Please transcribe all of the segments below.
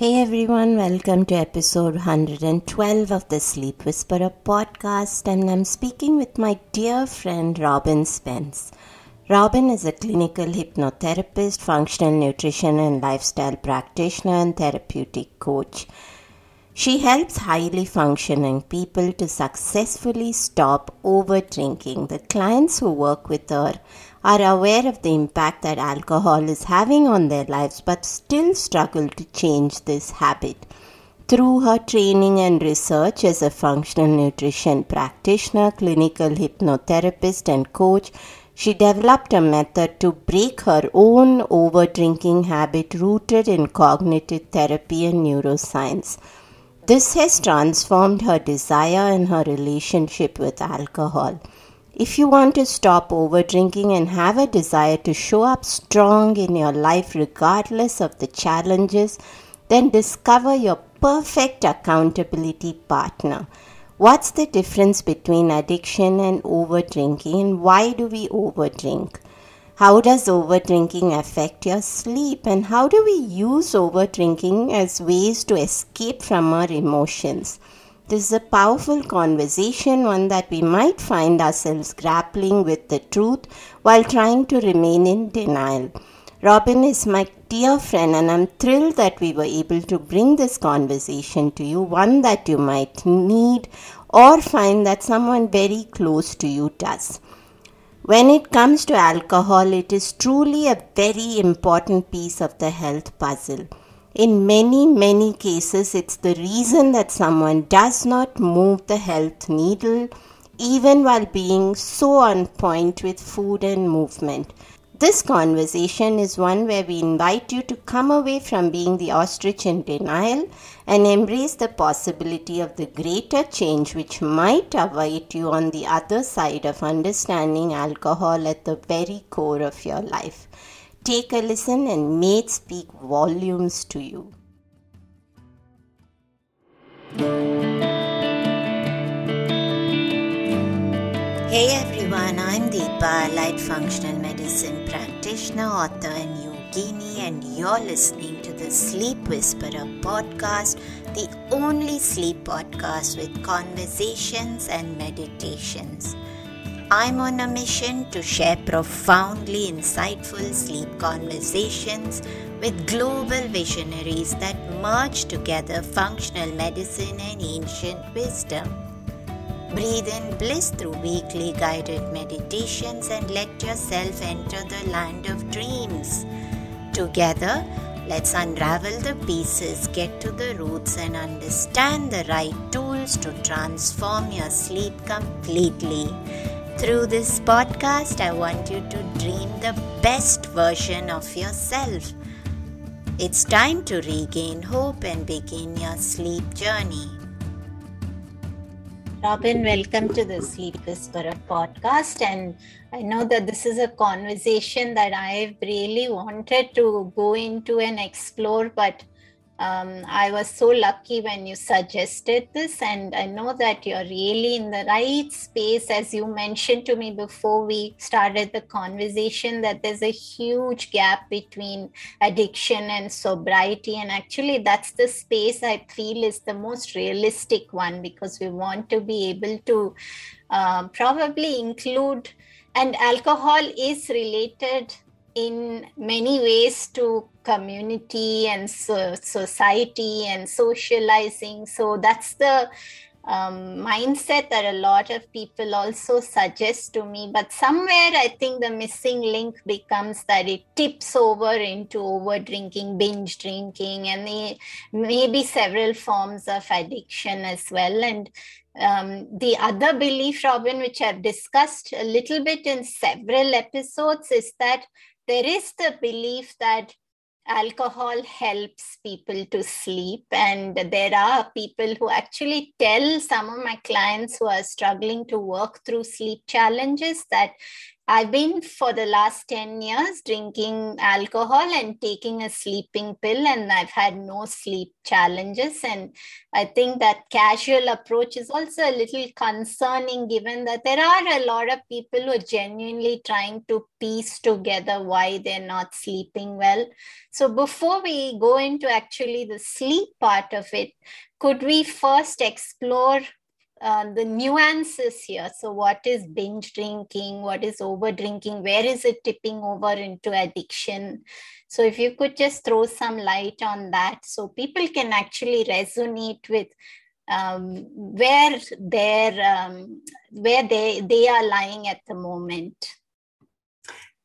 Hey everyone, welcome to episode 112 of the Sleep Whisperer podcast, and I'm speaking with my dear friend Robyn Spens. Robyn is a clinical hypnotherapist, functional nutrition and lifestyle practitioner, and therapeutic coach. She helps highly functioning people to successfully stop over drinking. The clients who work with her are aware of the impact that alcohol is having on their lives but still struggle to change this habit. Through her training and research as a functional nutrition practitioner, clinical hypnotherapist, and coach, she developed a method to break her own over drinking habit rooted in cognitive therapy and neuroscience. This has transformed her desire and her relationship with alcohol. If you want to stop over drinking and have a desire to show up strong in your life regardless of the challenges, then discover your perfect accountability partner. What's the difference between addiction and over drinking and why do we over drink? How does over drinking affect your sleep and how do we use over drinking as ways to escape from our emotions? This is a powerful conversation, one that we might find ourselves grappling with the truth while trying to remain in denial. Robyn is my dear friend, and I'm thrilled that we were able to bring this conversation to you, one that you might need or find that someone very close to you does. When it comes to alcohol, it is truly a very important piece of the health puzzle. In many, many cases, it's the reason that someone does not move the health needle even while being so on point with food and movement. This conversation is one where we invite you to come away from being the ostrich in denial and embrace the possibility of the greater change which might await you on the other side of understanding alcohol at the very core of your life. Take a listen and may it speak volumes to you. Hey everyone, I'm Deepa, light functional medicine practitioner, author, and yogini, and you're listening to the Sleep Whisperer podcast, the only sleep podcast with conversations and meditations. I'm on a mission to share profoundly insightful sleep conversations with global visionaries that merge together functional medicine and ancient wisdom. Breathe in bliss through weekly guided meditations and let yourself enter the land of dreams. Together, let's unravel the pieces, get to the roots, and understand the right tools to transform your sleep completely. Through this podcast, I want you to dream the best version of yourself. It's time to regain hope and begin your sleep journey. Robyn, welcome to the Sleep Whisperer podcast. And I know that this is a conversation that I've really wanted to go into and explore, but um, I was so lucky when you suggested this, and I know that you're really in the right space. As you mentioned to me before we started the conversation, that there's a huge gap between addiction and sobriety. And actually, that's the space I feel is the most realistic one because we want to be able to uh, probably include, and alcohol is related in many ways to community and so, society and socializing. So that's the um, mindset that a lot of people also suggest to me. But somewhere I think the missing link becomes that it tips over into over drinking, binge drinking, and the, maybe several forms of addiction as well. And um, the other belief, Robyn, which I've discussed a little bit in several episodes, is that there is the belief that alcohol helps people to sleep and there are people who actually tell some of my clients who are struggling to work through sleep challenges that I've been for the last 10 years drinking alcohol and taking a sleeping pill, and I've had no sleep challenges. And I think that casual approach is also a little concerning given that there are a lot of people who are genuinely trying to piece together why they're not sleeping well. So, before we go into actually the sleep part of it, could we first explore uh, the nuances here. So, what is binge drinking? What is over drinking? Where is it tipping over into addiction? So, if you could just throw some light on that so people can actually resonate with um, where um, where they they are lying at the moment.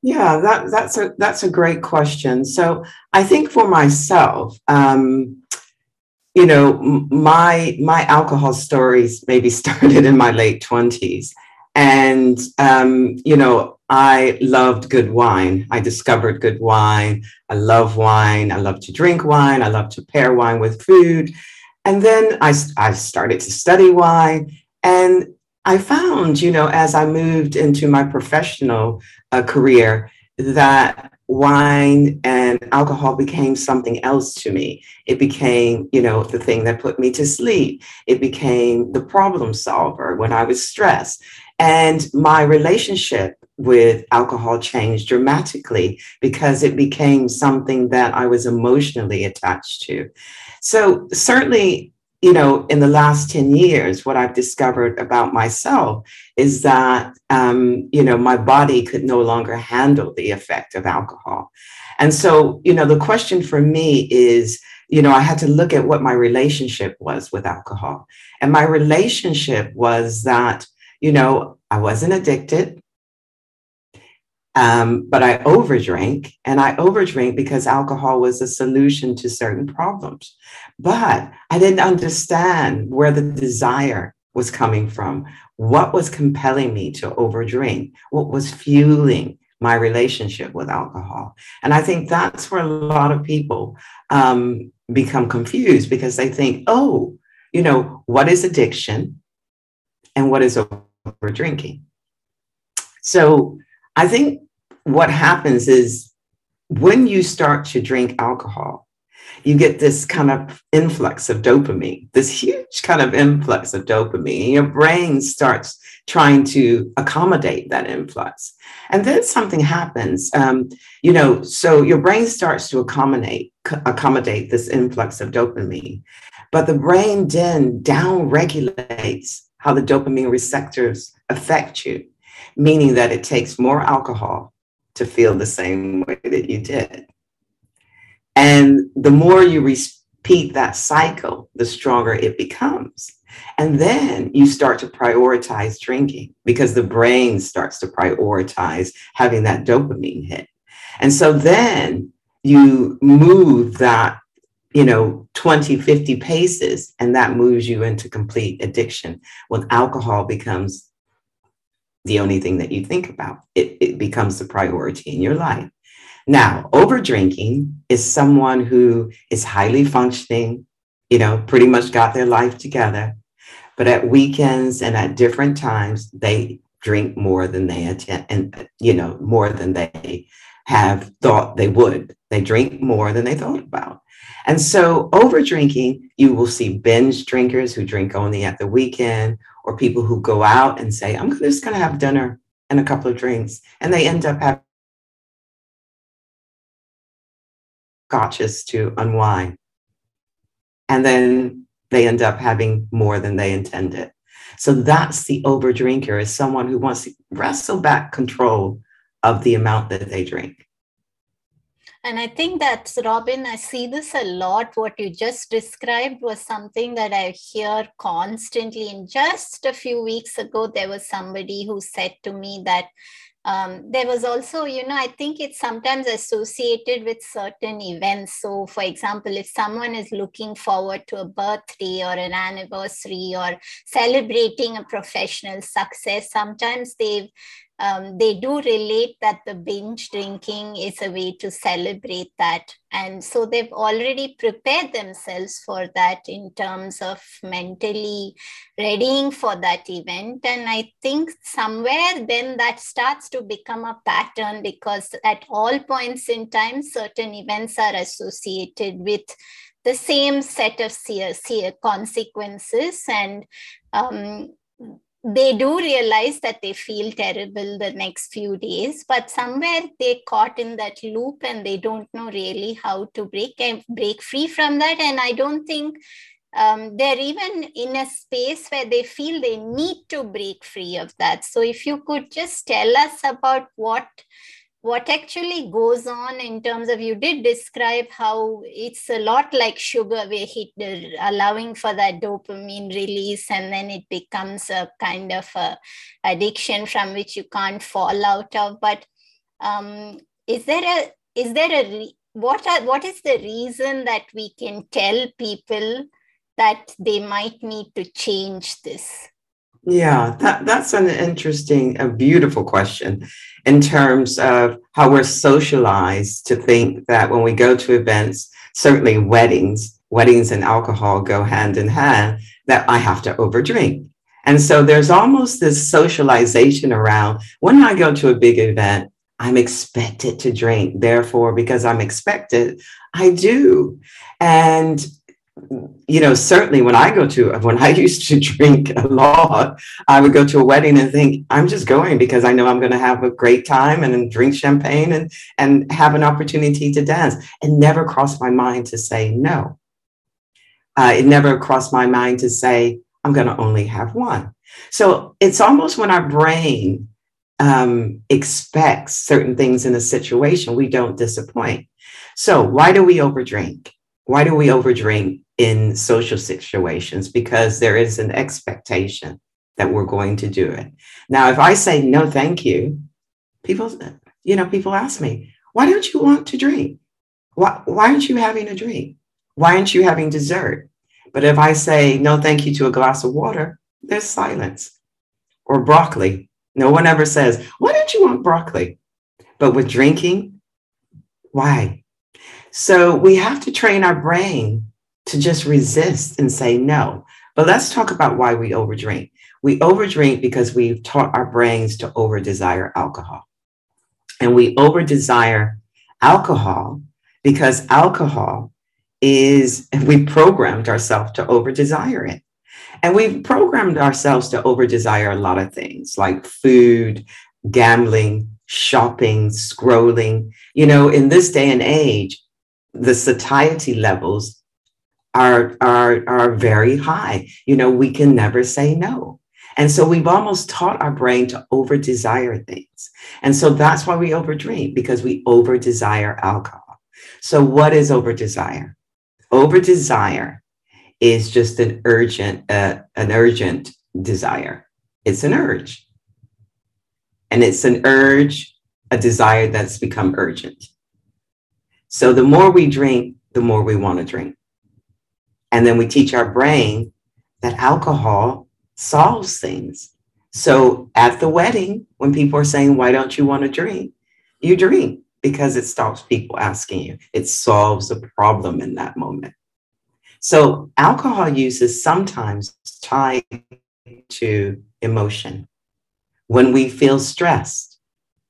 Yeah, that that's a that's a great question. So I think for myself, um, you know, my my alcohol stories maybe started in my late twenties, and um, you know, I loved good wine. I discovered good wine. I love wine. I love to drink wine. I love to pair wine with food, and then I I started to study wine, and I found, you know, as I moved into my professional uh, career, that wine and alcohol became something else to me. It became, you know, the thing that put me to sleep. It became the problem solver when I was stressed. And my relationship with alcohol changed dramatically because it became something that I was emotionally attached to. So, certainly, you know, in the last 10 years, what I've discovered about myself is that, um, you know, my body could no longer handle the effect of alcohol. And so, you know, the question for me is, you know, I had to look at what my relationship was with alcohol. And my relationship was that, you know, I wasn't addicted. Um, but I overdrank, and I overdrank because alcohol was a solution to certain problems. But I didn't understand where the desire was coming from, what was compelling me to overdrink, what was fueling my relationship with alcohol. And I think that's where a lot of people um, become confused because they think, oh, you know, what is addiction and what is overdrinking? So I think what happens is when you start to drink alcohol, you get this kind of influx of dopamine, this huge kind of influx of dopamine. Your brain starts trying to accommodate that influx. And then something happens, um, you know, so your brain starts to accommodate, accommodate this influx of dopamine. But the brain then down regulates how the dopamine receptors affect you, meaning that it takes more alcohol to feel the same way that you did. And the more you repeat that cycle, the stronger it becomes. And then you start to prioritize drinking because the brain starts to prioritize having that dopamine hit. And so then you move that, you know, 20, 50 paces, and that moves you into complete addiction. When alcohol becomes the only thing that you think about, it, it becomes the priority in your life. Now, over drinking is someone who is highly functioning, you know, pretty much got their life together, but at weekends and at different times, they drink more than they attend, and you know, more than they have thought they would. They drink more than they thought about. And so, over drinking, you will see binge drinkers who drink only at the weekend, or people who go out and say, I'm just going to have dinner and a couple of drinks. And they end up having scotches to unwind. And then they end up having more than they intended. So that's the overdrinker is someone who wants to wrestle back control of the amount that they drink. And I think that's Robyn, I see this a lot. What you just described was something that I hear constantly. And just a few weeks ago, there was somebody who said to me that um, there was also, you know, I think it's sometimes associated with certain events. So, for example, if someone is looking forward to a birthday or an anniversary or celebrating a professional success, sometimes they've um, they do relate that the binge drinking is a way to celebrate that. And so they've already prepared themselves for that in terms of mentally readying for that event. And I think somewhere then that starts to become a pattern because at all points in time, certain events are associated with the same set of consequences and um, they do realize that they feel terrible the next few days but somewhere they caught in that loop and they don't know really how to break and break free from that. And i don't think um, they're even in a space where they feel they need to break free of that. So if you could just tell us about what what actually goes on in terms of you did describe how it's a lot like sugar where hit allowing for that dopamine release and then it becomes a kind of a addiction from which you can't fall out of. But um, is there a is there a what are what is the reason that we can tell people that they might need to change this yeah, that, that's an interesting, a beautiful question in terms of how we're socialized to think that when we go to events, certainly weddings, weddings and alcohol go hand in hand, that I have to overdrink. And so there's almost this socialization around when I go to a big event, I'm expected to drink. Therefore, because I'm expected, I do. And you know, certainly when I go to, when I used to drink a lot, I would go to a wedding and think, I'm just going because I know I'm going to have a great time and drink champagne and, and have an opportunity to dance. It never crossed my mind to say no. Uh, it never crossed my mind to say, I'm going to only have one. So it's almost when our brain um, expects certain things in a situation, we don't disappoint. So why do we overdrink? Why do we overdrink in social situations? Because there is an expectation that we're going to do it. Now, if I say no, thank you, people, you know, people ask me, why don't you want to drink? Why, why aren't you having a drink? Why aren't you having dessert? But if I say no, thank you to a glass of water, there's silence. Or broccoli. No one ever says, why don't you want broccoli? But with drinking, why? So we have to train our brain to just resist and say no. But let's talk about why we overdrink. We overdrink because we've taught our brains to over desire alcohol. And we over desire alcohol because alcohol is, we programmed ourselves to over desire it. And we've programmed ourselves to over desire a lot of things like food, gambling, shopping, scrolling. You know, in this day and age, the satiety levels are, are, are very high. You know, we can never say no. And so we've almost taught our brain to over desire things. And so that's why we overdrink because we over desire alcohol. So what is over desire? Over desire is just an urgent, uh, an urgent desire. It's an urge. And it's an urge, a desire that's become urgent. So the more we drink, the more we want to drink. And then we teach our brain that alcohol solves things. So at the wedding, when people are saying, Why don't you want to drink? You drink because it stops people asking you. It solves a problem in that moment. So alcohol use is sometimes tied to emotion. When we feel stressed,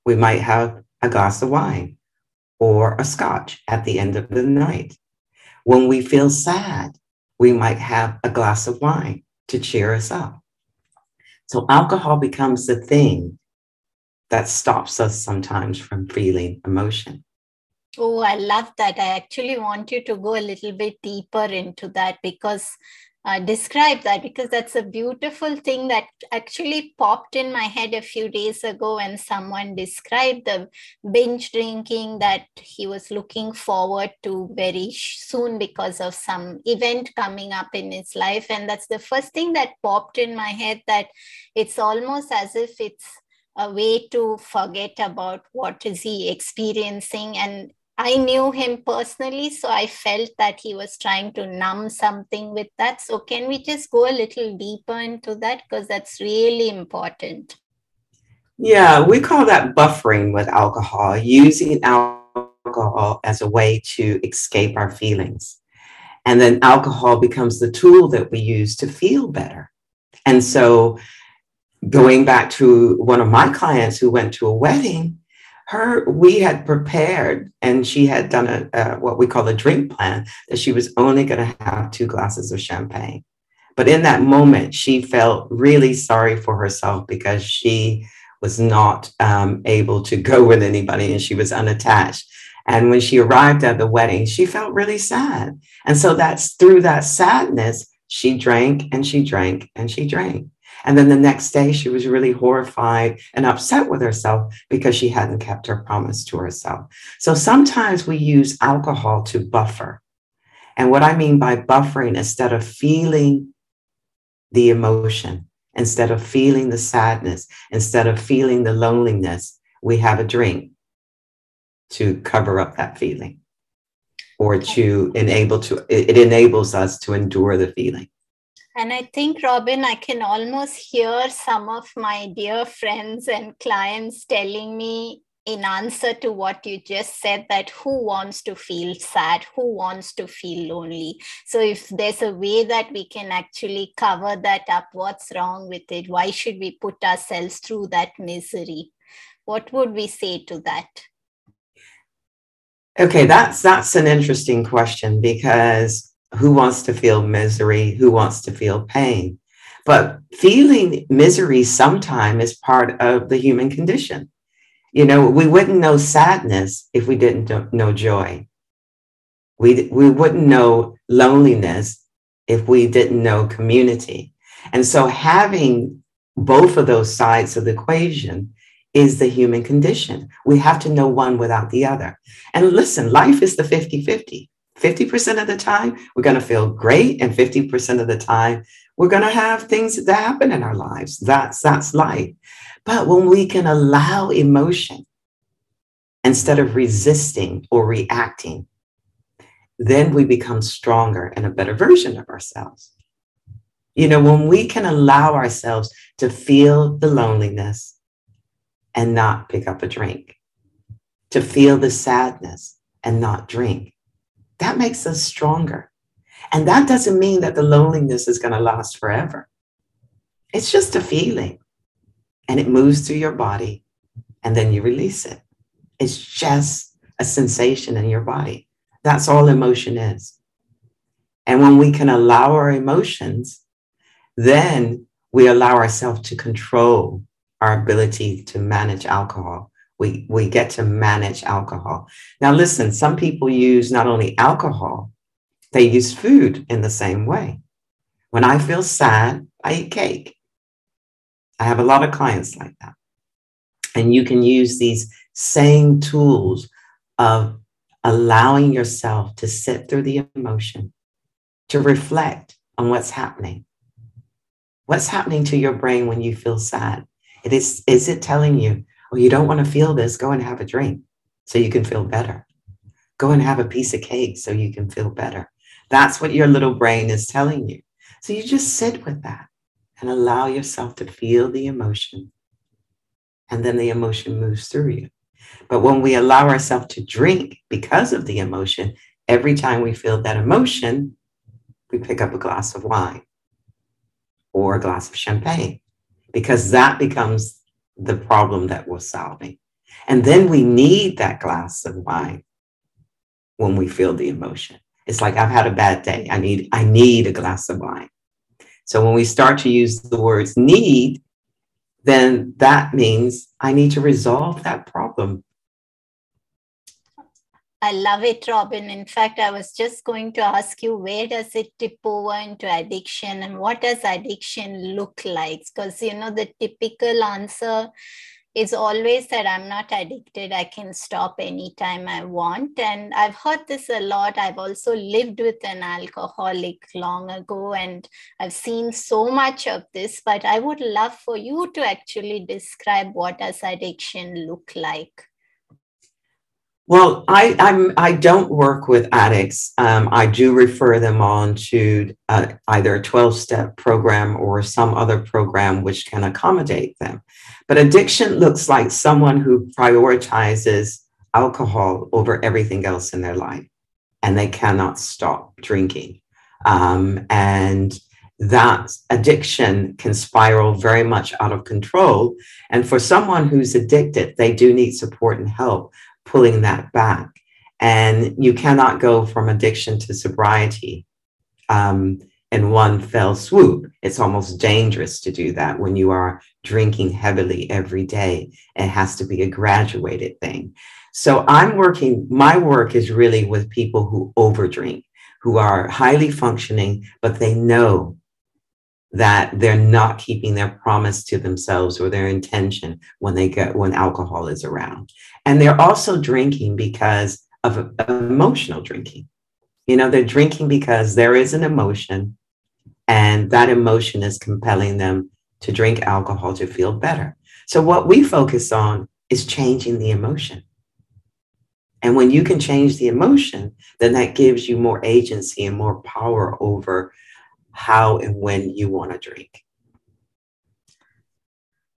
we might have a glass of wine or a scotch at the end of the night. When we feel sad, we might have a glass of wine to cheer us up. So alcohol becomes the thing that stops us sometimes from feeling emotion. Oh, I love that. I actually want you to go a little bit deeper into that because uh, describe that because that's a beautiful thing that actually popped in my head a few days ago when someone described the binge drinking that he was looking forward to very soon because of some event coming up in his life. And that's the first thing that popped in my head that it's almost as if it's a way to forget about what is he experiencing and I knew him personally, so I felt that he was trying to numb something with that. So, can we just go a little deeper into that? Because that's really important. Yeah, we call that buffering with alcohol, using alcohol as a way to escape our feelings. And then alcohol becomes the tool that we use to feel better. And so, going back to one of my clients who went to a wedding, her we had prepared and she had done a, what we call a drink plan that she was only going to have two glasses of champagne. But in that moment she felt really sorry for herself because she was not um, able to go with anybody and she was unattached. And when she arrived at the wedding she felt really sad. And so that's through that sadness she drank and she drank and she drank and then the next day, she was really horrified and upset with herself because she hadn't kept her promise to herself. So sometimes we use alcohol to buffer. And what I mean by buffering, instead of feeling the emotion, instead of feeling the sadness, instead of feeling the loneliness, we have a drink to cover up that feeling or to enable to it enables us to endure the feeling and I think, Robyn, I can almost hear some of my dear friends and clients telling me, in answer to what you just said, that who wants to feel sad, who wants to feel lonely. So, if there's a way that we can actually cover that up, what's wrong with it? Why should we put ourselves through that misery? What would we say to that? Okay, that's that's an interesting question because who wants to feel misery? Who wants to feel pain? But feeling misery sometime is part of the human condition. You know, we wouldn't know sadness if we didn't know joy. We, we wouldn't know loneliness if we didn't know community. And so having both of those sides of the equation is the human condition. We have to know one without the other. And listen, life is the 50 50. 50% of the time, we're going to feel great. And 50% of the time, we're going to have things that happen in our lives. That's, that's life. But when we can allow emotion instead of resisting or reacting, then we become stronger and a better version of ourselves. You know, when we can allow ourselves to feel the loneliness and not pick up a drink, to feel the sadness and not drink, that makes us stronger. And that doesn't mean that the loneliness is going to last forever. It's just a feeling and it moves through your body and then you release it. It's just a sensation in your body. That's all emotion is. And when we can allow our emotions, then we allow ourselves to control our ability to manage alcohol we, we get to manage alcohol. Now, listen, some people use not only alcohol, they use food in the same way. When I feel sad, I eat cake. I have a lot of clients like that. And you can use these same tools of allowing yourself to sit through the emotion, to reflect on what's happening. What's happening to your brain when you feel sad? It is, is it telling you well, you don't want to feel this, go and have a drink so you can feel better. Go and have a piece of cake so you can feel better. That's what your little brain is telling you. So you just sit with that and allow yourself to feel the emotion. And then the emotion moves through you. But when we allow ourselves to drink because of the emotion, every time we feel that emotion, we pick up a glass of wine or a glass of champagne because that becomes the problem that we're solving. And then we need that glass of wine when we feel the emotion. It's like I've had a bad day. I need I need a glass of wine. So when we start to use the words need, then that means I need to resolve that problem I love it, Robyn. In fact, I was just going to ask you where does it tip over into addiction and what does addiction look like? Because, you know, the typical answer is always that I'm not addicted. I can stop anytime I want. And I've heard this a lot. I've also lived with an alcoholic long ago and I've seen so much of this. But I would love for you to actually describe what does addiction look like. Well, I I'm I don't work with addicts. Um, I do refer them on to uh, either a 12 step program or some other program which can accommodate them. But addiction looks like someone who prioritizes alcohol over everything else in their life, and they cannot stop drinking. Um, and that addiction can spiral very much out of control. And for someone who's addicted, they do need support and help pulling that back. And you cannot go from addiction to sobriety um, in one fell swoop. It's almost dangerous to do that when you are drinking heavily every day. It has to be a graduated thing. So I'm working, my work is really with people who overdrink, who are highly functioning, but they know that they're not keeping their promise to themselves or their intention when they get when alcohol is around. And they're also drinking because of emotional drinking. You know they're drinking because there is an emotion and that emotion is compelling them to drink alcohol to feel better. So what we focus on is changing the emotion. And when you can change the emotion then that gives you more agency and more power over how and when you want to drink.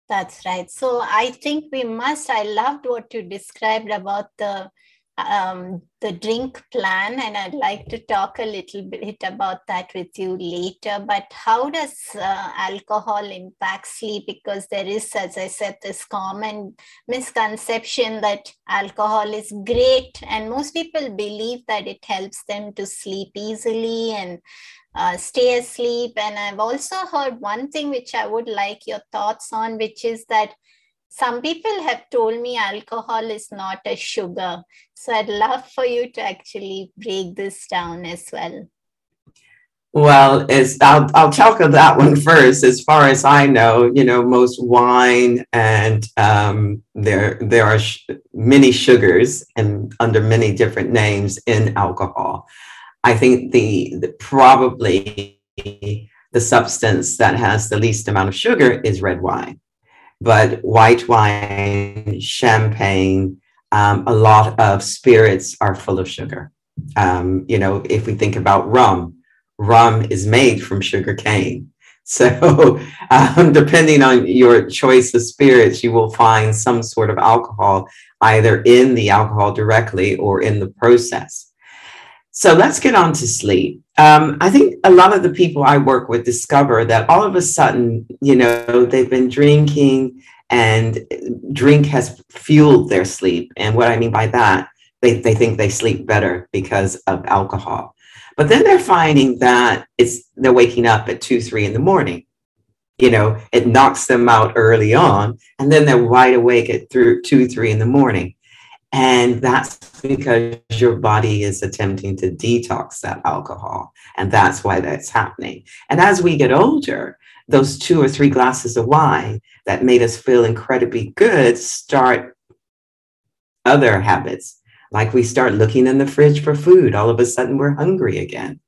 That's right. So I think we must. I loved what you described about the um, the drink plan, and I'd like to talk a little bit about that with you later. But how does uh, alcohol impact sleep? Because there is, as I said, this common misconception that alcohol is great, and most people believe that it helps them to sleep easily and uh, stay asleep. And I've also heard one thing which I would like your thoughts on, which is that some people have told me alcohol is not a sugar. So I'd love for you to actually break this down as well. Well, I'll, I'll that one first. As far as I know, you know, most wine and um, there there are sh- many sugars and under many different names in alcohol. I think the, the probably the substance that has the least amount of sugar is red wine, but white wine, champagne, um, a lot of spirits are full of sugar. Um, you know, if we think about rum, rum is made from sugar cane. So, um, depending on your choice of spirits, you will find some sort of alcohol either in the alcohol directly or in the process. So let's get on to sleep. Um, I think a lot of the people I work with discover that all of a sudden, you know, they've been drinking and drink has fueled their sleep. And what I mean by that, they, they think they sleep better because of alcohol. But then they're finding that it's they're waking up at two, three in the morning. You know, it knocks them out early on, and then they're wide awake at through two, three in the morning. And that's because your body is attempting to detox that alcohol. And that's why that's happening. And as we get older, those two or three glasses of wine that made us feel incredibly good start other habits. Like we start looking in the fridge for food. All of a sudden, we're hungry again.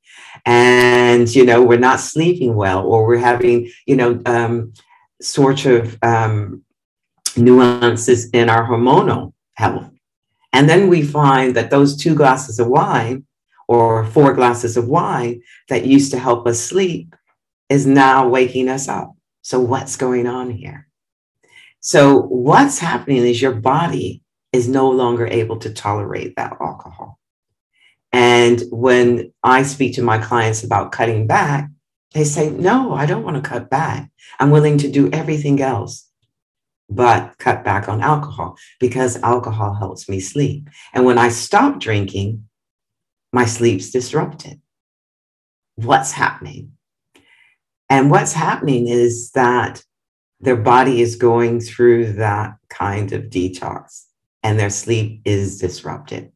And, you know, we're not sleeping well, or we're having, you know, um, sort of um, nuances in our hormonal health and then we find that those two glasses of wine or four glasses of wine that used to help us sleep is now waking us up. So, what's going on here? So, what's happening is your body is no longer able to tolerate that alcohol. And when I speak to my clients about cutting back, they say, No, I don't want to cut back. I'm willing to do everything else but cut back on alcohol because alcohol helps me sleep. And when I stop drinking, my sleep's disrupted. What's happening? And what's happening is that their body is going through that kind of detox and their sleep is disrupted.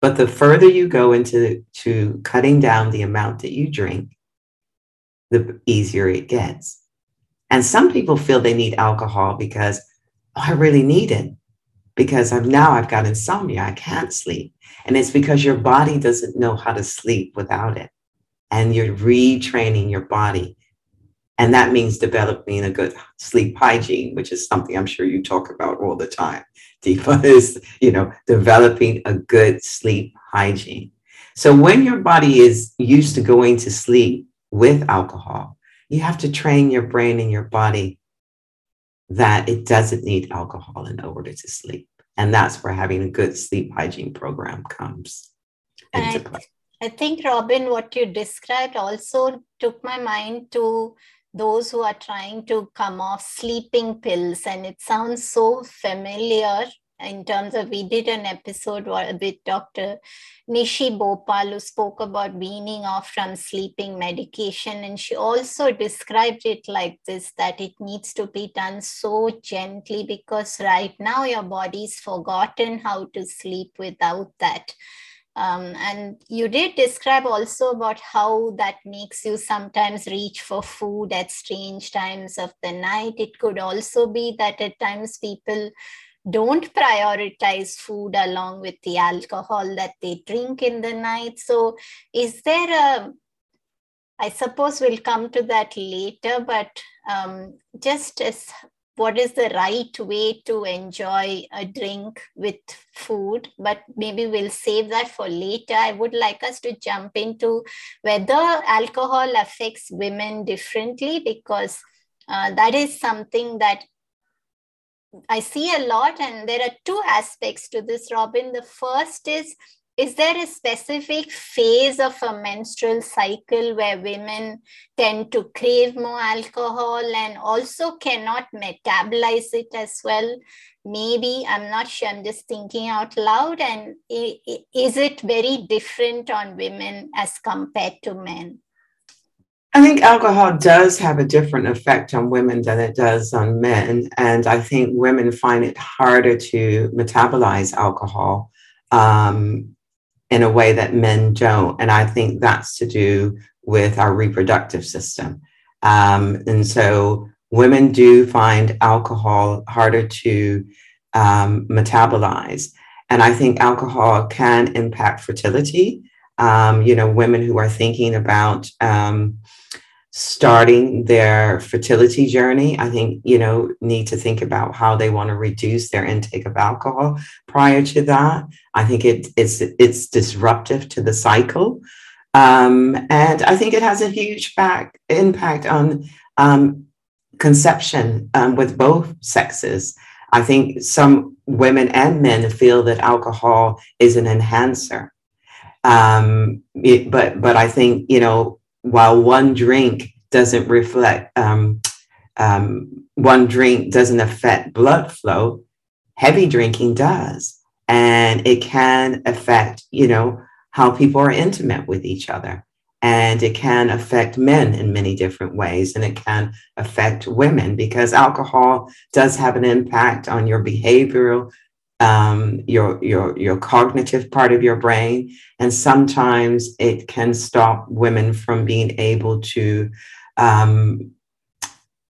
But the further you go into to cutting down the amount that you drink, the easier it gets. And some people feel they need alcohol because oh, I really need it because I'm now I've got insomnia. I can't sleep. And it's because your body doesn't know how to sleep without it. And you're retraining your body And that means developing a good sleep hygiene, which is something I'm sure you talk about all the time. Deepa is, you know, developing a good sleep hygiene. So when your body is used to going to sleep with alcohol, you have to train your brain and your body that it doesn't need alcohol in order to sleep. And that's where having a good sleep hygiene program comes into play. I think, Robyn, what you described also took my mind to those who are trying to come off sleeping pills. And it sounds so familiar in terms of we did an episode with Dr. Nishi Bhopal, who spoke about weaning off from sleeping medication. And she also described it like this that it needs to be done so gently because right now your body's forgotten how to sleep without that. Um, and you did describe also about how that makes you sometimes reach for food at strange times of the night. It could also be that at times people don't prioritize food along with the alcohol that they drink in the night. So, is there a I suppose we'll come to that later, but um, just as what is the right way to enjoy a drink with food, but maybe we'll save that for later. I would like us to jump into whether alcohol affects women differently because uh, that is something that I see a lot, and there are two aspects to this, Robyn. The first is is there a specific phase of a menstrual cycle where women tend to crave more alcohol and also cannot metabolize it as well? Maybe, I'm not sure, I'm just thinking out loud. And is it very different on women as compared to men? I think alcohol does have a different effect on women than it does on men. And I think women find it harder to metabolize alcohol um, in a way that men don't. And I think that's to do with our reproductive system. Um, and so women do find alcohol harder to um, metabolize. And I think alcohol can impact fertility. Um, you know, women who are thinking about um, starting their fertility journey, I think, you know, need to think about how they want to reduce their intake of alcohol prior to that. I think it, it's it's disruptive to the cycle. Um, and I think it has a huge back, impact on um, conception um, with both sexes. I think some women and men feel that alcohol is an enhancer. Um, it, but but I think you know while one drink doesn't reflect, um, um, one drink doesn't affect blood flow, heavy drinking does. And it can affect, you know, how people are intimate with each other. And it can affect men in many different ways. And it can affect women because alcohol does have an impact on your behavioral um, your your your cognitive part of your brain, and sometimes it can stop women from being able to. Um,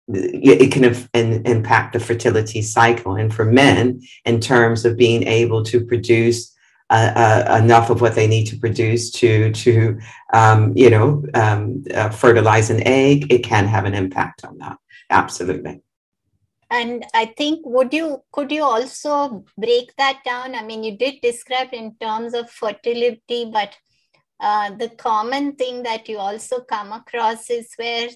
it can in, impact the fertility cycle, and for men, in terms of being able to produce uh, uh, enough of what they need to produce to to um, you know um, uh, fertilize an egg, it can have an impact on that. Absolutely and i think would you could you also break that down i mean you did describe in terms of fertility but uh, the common thing that you also come across is where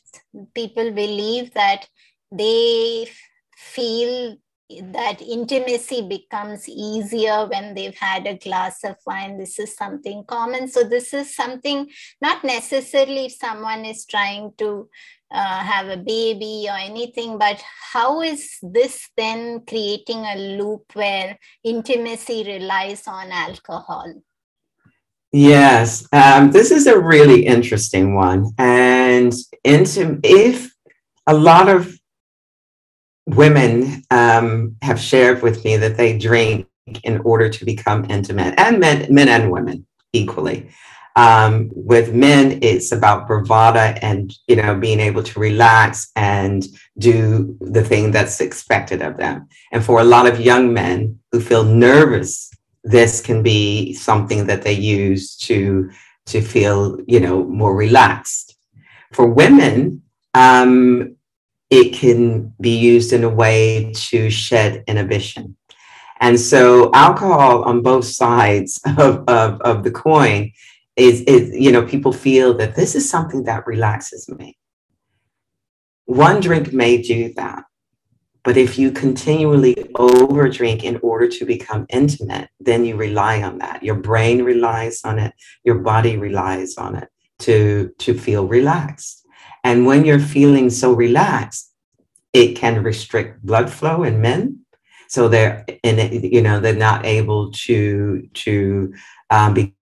people believe that they feel that intimacy becomes easier when they've had a glass of wine. This is something common. So, this is something not necessarily if someone is trying to uh, have a baby or anything but how is this then creating a loop where intimacy relies on alcohol? Yes um, this is a really interesting one. And into if a lot of women um, have shared with me that they drink in order to become intimate and men men and women equally um, with men, it's about bravado and you know being able to relax and do the thing that's expected of them. And for a lot of young men who feel nervous, this can be something that they use to to feel you know more relaxed. For women, um, it can be used in a way to shed inhibition. And so alcohol on both sides of, of, of the coin is, is, you know, people feel that this is something that relaxes me. One drink may do that. But if you continually overdrink in order to become intimate, then you rely on that. Your brain relies on it, your body relies on it to, to feel relaxed. And when you're feeling so relaxed, it can restrict blood flow in men. So they're in you know, they're not able to to um,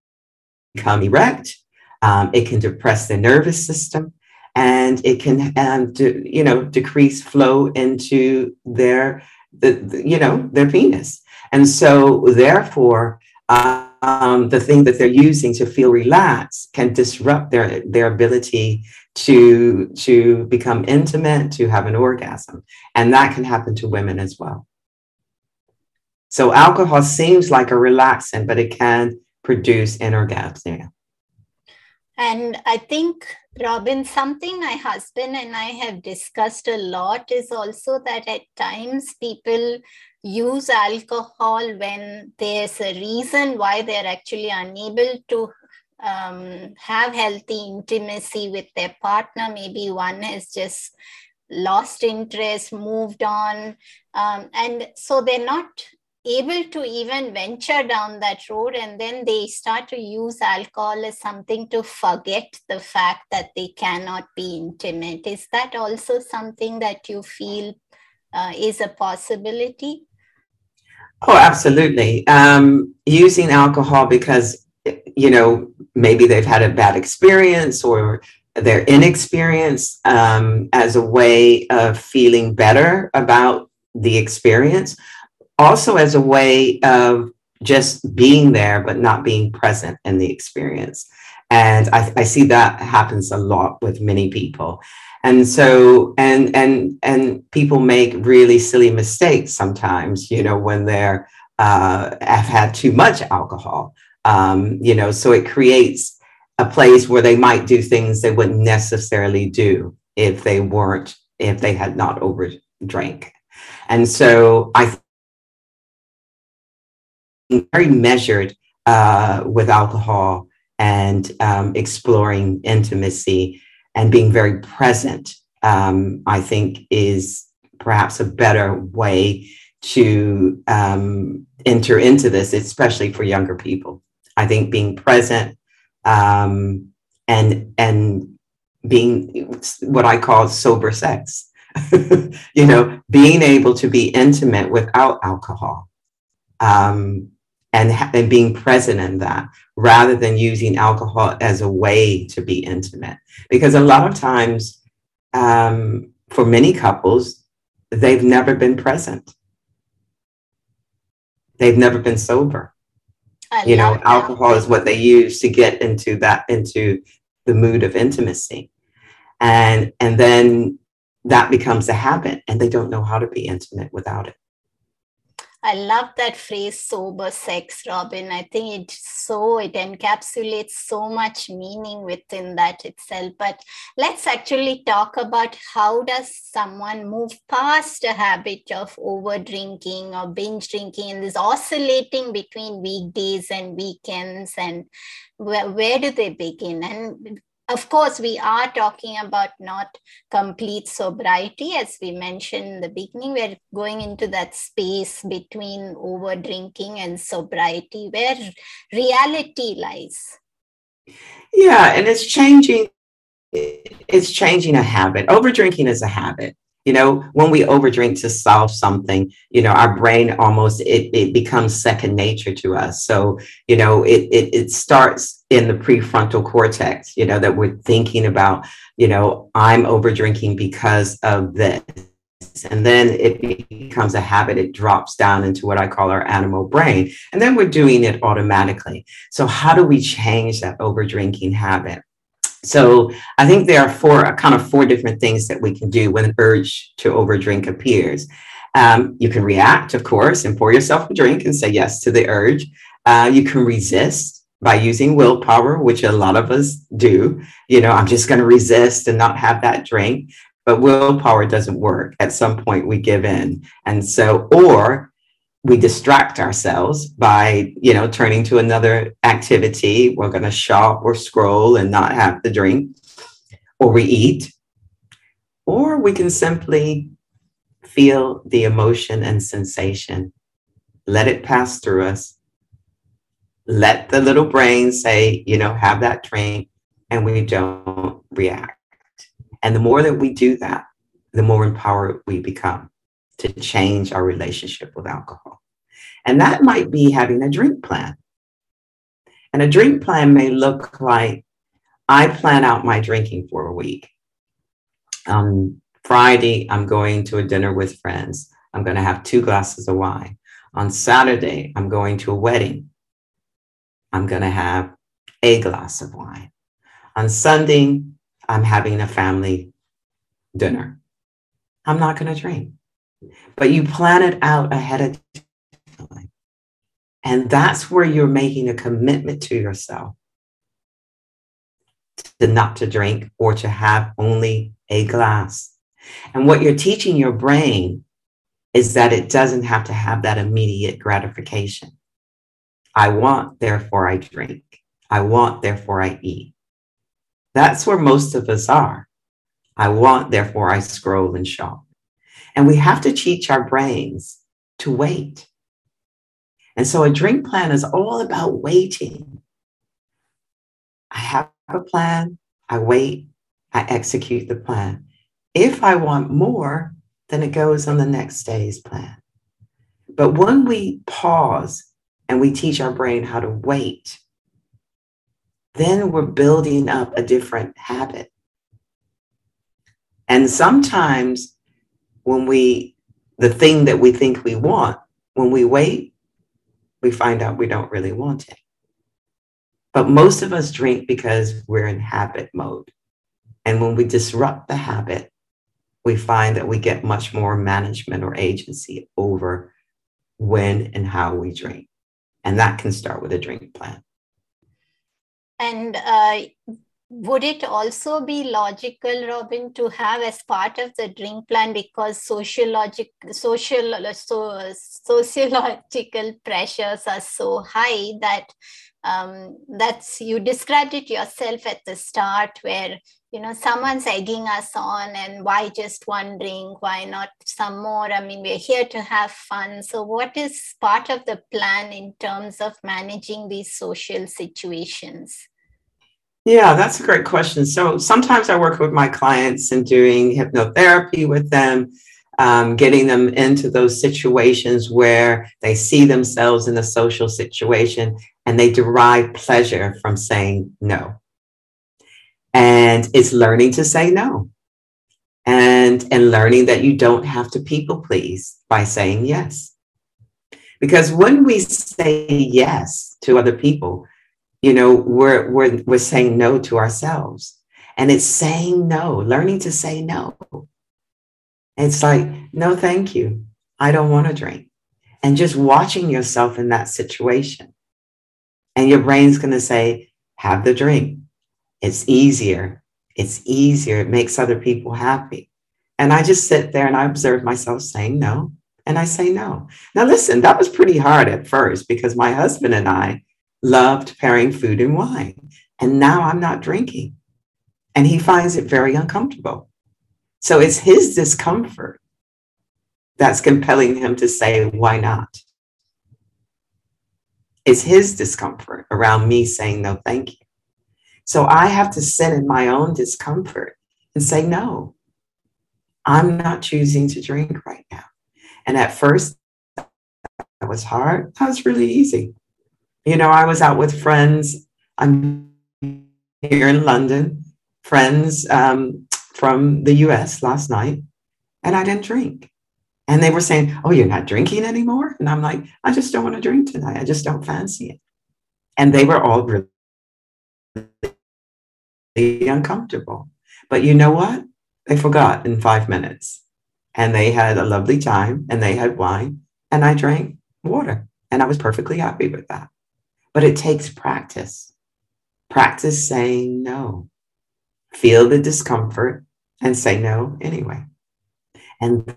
become erect. Um, it can depress the nervous system and it can um, you know decrease flow into their the, the, you know their penis. And so therefore um, the thing that they're using to feel relaxed can disrupt their their ability to to become intimate to have an orgasm. And that can happen to women as well. So alcohol seems like a relaxant but it can produce anorgasmia and I think, Robyn, something my husband and I have discussed a lot is also that at times people use alcohol when there's a reason why they're actually unable to um, have healthy intimacy with their partner. Maybe one has just lost interest, moved on. Um, and so they're not able to even venture down that road and then they start to use alcohol as something to forget the fact that they cannot be intimate. Is that also something that you feel uh, is a possibility? Oh absolutely. Um, using alcohol because you know maybe they've had a bad experience or they're inexperienced um, as a way of feeling better about the experience also as a way of just being there but not being present in the experience. And I, I, see that happens a lot with many people. And so and and and people make really silly mistakes sometimes you know when they're uh, have had too much alcohol. Um, you know so it creates a place where they might do things they wouldn't necessarily do if they weren't if they had not overdrank. and so i very measured uh, with alcohol and um, exploring intimacy and being very present, um, I think is perhaps a better way to um, enter into this, especially for younger people. I think being present um, and and being what I call sober sex, you know, being able to be intimate without alcohol. Um, and, and being present in that rather than using alcohol as a way to be intimate. Because a lot of times, um, for many couples, they've never been present. They've never been sober. I you know, alcohol is what they use to get into that into the mood of intimacy. And and then that becomes a habit and they don't know how to be intimate without it. I love that phrase sober sex, Robyn. I think it so it encapsulates so much meaning within that itself. But let's actually talk about how does someone move past a habit of over drinking or binge drinking and this oscillating between weekdays and weekends and where, where do they begin? And of course, we are talking about not complete sobriety, as we mentioned in the beginning. We're going into that space between over drinking and sobriety where reality lies. Yeah, and it's changing. It's changing a habit. Over drinking is a habit you know when we overdrink to solve something you know our brain almost it, it becomes second nature to us so you know it, it it starts in the prefrontal cortex you know that we're thinking about you know i'm over drinking because of this. And then it becomes a habit. It drops down into what i call our animal brain. And then we're doing it automatically. So how do we change that over drinking habit? So I think there are four kind of four different things that we can do when an urge to overdrink appears. Um, you can react, of course, and pour yourself a drink and say yes to the urge. Uh, you can resist by using willpower, which a lot of us do. You know, I'm just going to resist and not have that drink. But willpower doesn't work. At some point, we give in. And so, or we distract ourselves by, you know, turning to another activity. We're going to shop or scroll and not have the drink, or we eat. Or we can simply feel the emotion and sensation, let it pass through us let the little brain say, you know, have that drink, and we don't react. And the more that we do that, the more empowered we become to change our relationship with alcohol. And that might be having a drink plan. And a drink plan may look like I plan out my drinking for a week. On Friday, I'm going to a dinner with friends. I'm going to have two glasses of wine. On Saturday, I'm going to a wedding. I'm going to have a glass of wine. On Sunday, I'm having a family dinner. I'm not going to drink. But you plan it out ahead of time. And that's where you're making a commitment to yourself to not to drink or to have only a glass. And what you're teaching your brain is that it doesn't have to have that immediate gratification. I want, therefore I drink. I want, therefore I eat. That's where most of us are. I want, therefore I scroll and shop. And we have to teach our brains to wait. And so a drink plan is all about waiting. I have a plan, I wait, I execute the plan. If I want more, then it goes on the next day's plan. But when we pause and we teach our brain how to wait, then we're building up a different habit. And sometimes when we, the thing that we think we want, when we wait, we find out we don't really want it. But most of us drink because we're in habit mode. And when we disrupt the habit, we find that we get much more management or agency over when and how we drink. And that can start with a drink plan. And uh, would it also be logical, Robyn, to have as part of the drink plan because sociologic, social, so, sociological pressures are so high that um, that's you described it yourself at the start where you know someone's egging us on and why just one drink why not some more? I mean we're here to have fun. So what is part of the plan in terms of managing these social situations? Yeah that's a great question. So sometimes i work with my clients and doing hypnotherapy with them um, getting them into those situations where they see themselves in a social situation and they derive pleasure from saying no. And it's learning to say no. And and learning that you don't have to people please by saying yes. Because when we say yes to other people you know we're we're we're saying no to ourselves. And it's saying no learning to say no. It's like no thank you. I don't want to drink. And just watching yourself in that situation and your brain's going to say have the drink it's easier. It's easier. It makes other people happy. And I just sit there and I observe myself saying no. And I say no. Now, listen, that was pretty hard at first because my husband and I loved pairing food and wine. And now I'm not drinking. And he finds it very uncomfortable. So it's his discomfort that's compelling him to say, why not? It's his discomfort around me saying, no, thank you. So I have to sit in my own discomfort and say, no, I'm not choosing to drink right now. And at first, that was hard. That was really easy. You know, I was out with friends. I'm here in London, friends um, from the US last night, and I didn't drink. And they were saying, Oh, you're not drinking anymore? And I'm like, I just don't want to drink tonight. I just don't fancy it. And they were all really uncomfortable. But you know what? They forgot in five minutes. And they had a lovely time and they had wine and I drank water. And I was perfectly happy with that. but it takes practice. Practice saying no. Feel the discomfort and say no anyway. And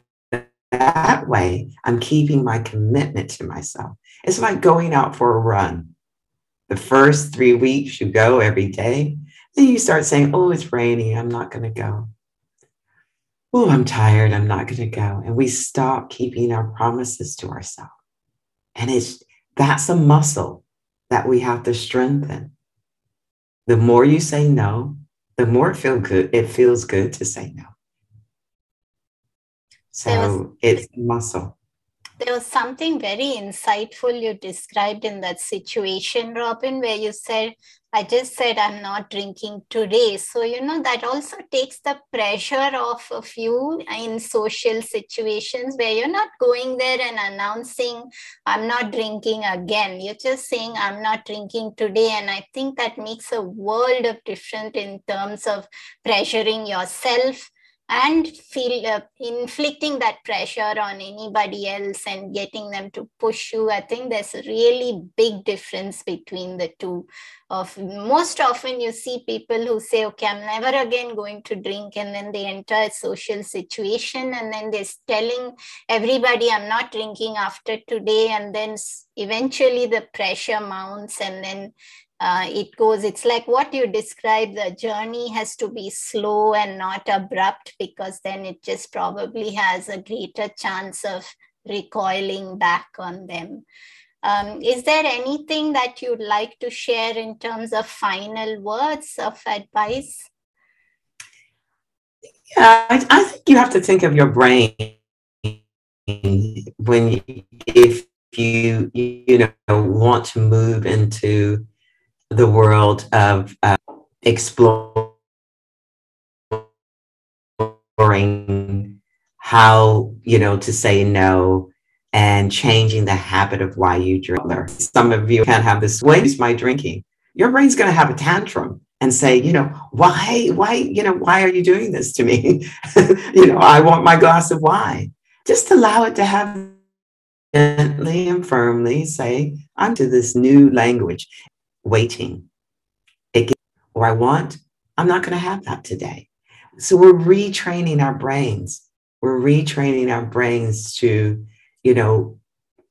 that way, I'm keeping my commitment to myself. It's like going out for a run. The first three weeks, you go every day. Then you start saying, Oh, it's rainy. I'm not going to go. Oh, I'm tired. I'm not going to go. And we stop keeping our promises to ourselves. And it's that's a muscle that we have to strengthen. The more you say no, the more it feel good. It feels good to say no. So was, um, it's muscle. There was something very insightful you described in that situation, Robyn, where you said, I just said I'm not drinking today. So, you know, that also takes the pressure off of you in social situations where you're not going there and announcing, I'm not drinking again. You're just saying, I'm not drinking today. And I think that makes a world of difference in terms of pressuring yourself and feel uh, inflicting that pressure on anybody else and getting them to push you i think there's a really big difference between the two. Of most often you see people who say okay i'm never again going to drink and then they enter a social situation and then they're telling everybody i'm not drinking after today and then eventually the pressure mounts and then uh, it goes it's like what you describe the journey has to be slow and not abrupt because then it just probably has a greater chance of recoiling back on them. Um, is there anything that you'd like to share in terms of final words of advice? Yeah i, I think you have to think of your brain when if you you know want to move into the world of uh, exploring how you know to say no and changing the habit of why you drink. Some of you can't have this waste my drinking. Your brain's going to have a tantrum and say, you know, why, why, you know, why are you doing this to me? you know, I want my glass of wine. Just allow it to have gently and firmly say, I'm to this new language waiting. It or I want, I'm not going to have that today. So we're retraining our brains. We're retraining our brains to, you know,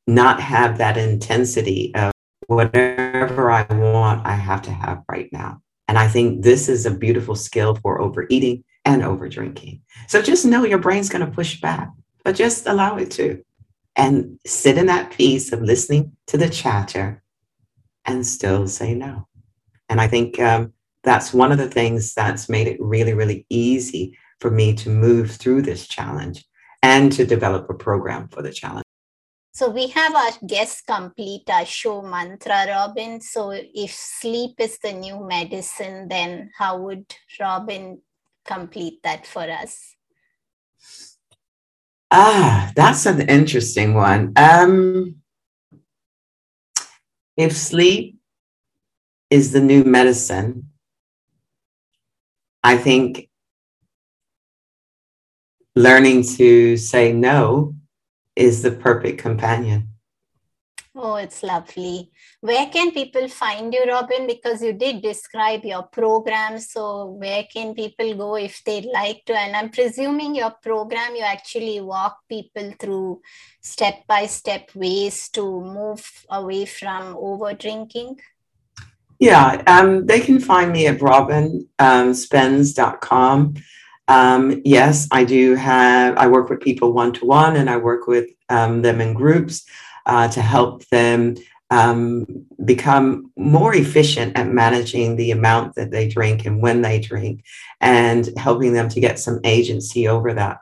not have that intensity of whatever I want, I have to have right now. And I think this is a beautiful skill for overeating and over drinking. So just know your brain's going to push back, but just allow it to. And sit in that peace of listening to the chatter and still say no. And I think um, that's one of the things that's made it really, really easy for me to move through this challenge and to develop a program for the challenge. So we have our guest complete our show mantra, Robyn. So if sleep is the new medicine, then how would Robyn complete that for us? Ah, that's an interesting one. Um, if sleep is the new medicine, I think learning to say no is the perfect companion. Oh, it's lovely. Where can people find you, Robyn? Because you did describe your program. So, where can people go if they'd like to? And I'm presuming your program, you actually walk people through step by step ways to move away from over drinking. Yeah, um, they can find me at robynspens.com. Um, yes, I do have, I work with people one to one and I work with um, them in groups uh, to help them um, become more efficient at managing the amount that they drink and when they drink and helping them to get some agency over that.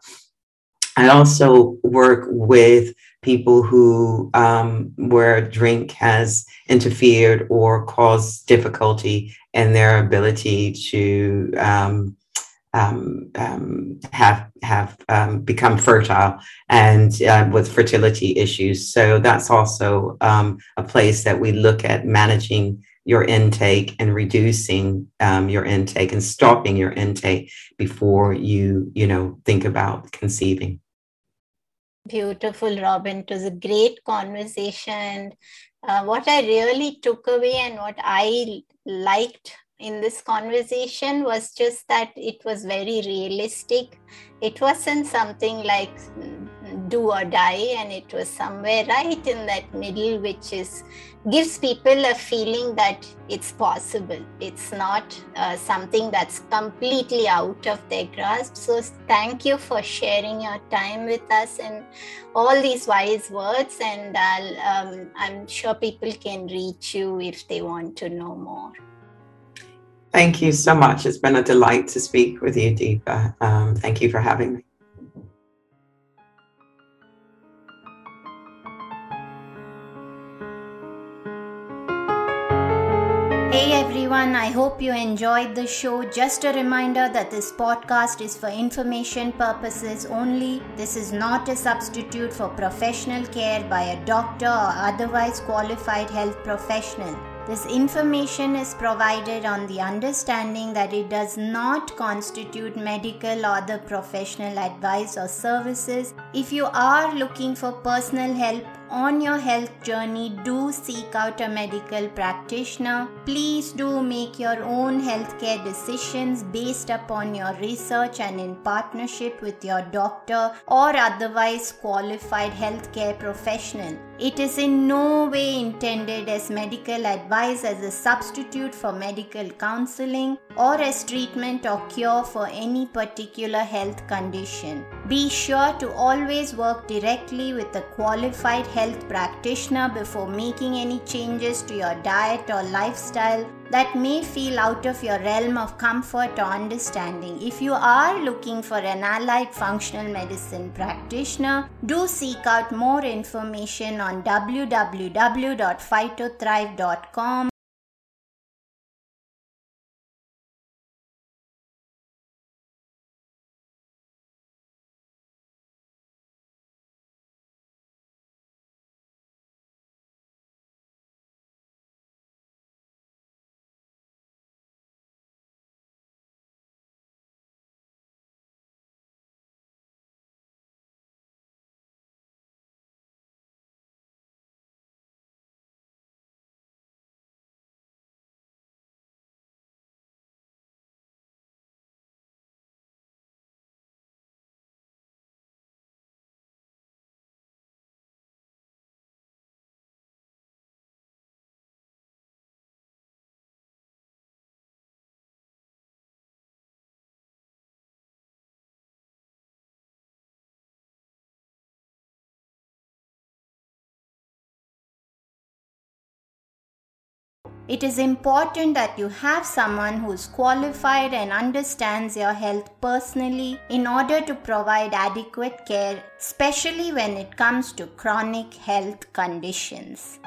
I also work with people who um, where drink has interfered or caused difficulty in their ability to um, um, um, have have um, become fertile and uh, with fertility issues. So that's also um, a place that we look at managing your intake and reducing um, your intake and stopping your intake before you you know think about conceiving. Beautiful, Robyn. It was a great conversation. uh, what I really took away and what I liked in this conversation was just that it was very realistic. It wasn't something like do or die and it was somewhere right in that middle which is gives people a feeling that it's possible. It's not uh, something that's completely out of their grasp. So thank you for sharing your time with us and all these wise words and um, i'm sure people can reach you if they want to know more Thank you so much. It's been a delight to speak with you, Deepa. Um, thank you for having me. Hey everyone, I hope you enjoyed the show. Just a reminder that this podcast is for information purposes only. This is not a substitute for professional care by a doctor or otherwise qualified health professional. This information is provided on the understanding that it does not constitute medical or other professional advice or services. If you are looking for personal help on your health journey, do seek out a medical practitioner. Please do make your own healthcare decisions based upon your research and in partnership with your doctor or otherwise qualified healthcare professional. It is in no way intended as medical advice as a substitute for medical counseling or as treatment or cure for any particular health condition. Be sure to always work directly with a qualified health practitioner before making any changes to your diet or lifestyle that may feel out of your realm of comfort or understanding. If you are looking for an allied functional medicine practitioner, do seek out more information on www.phytothrive.com It is important that you have someone who is qualified and understands your health personally in order to provide adequate care, especially when it comes to chronic health conditions.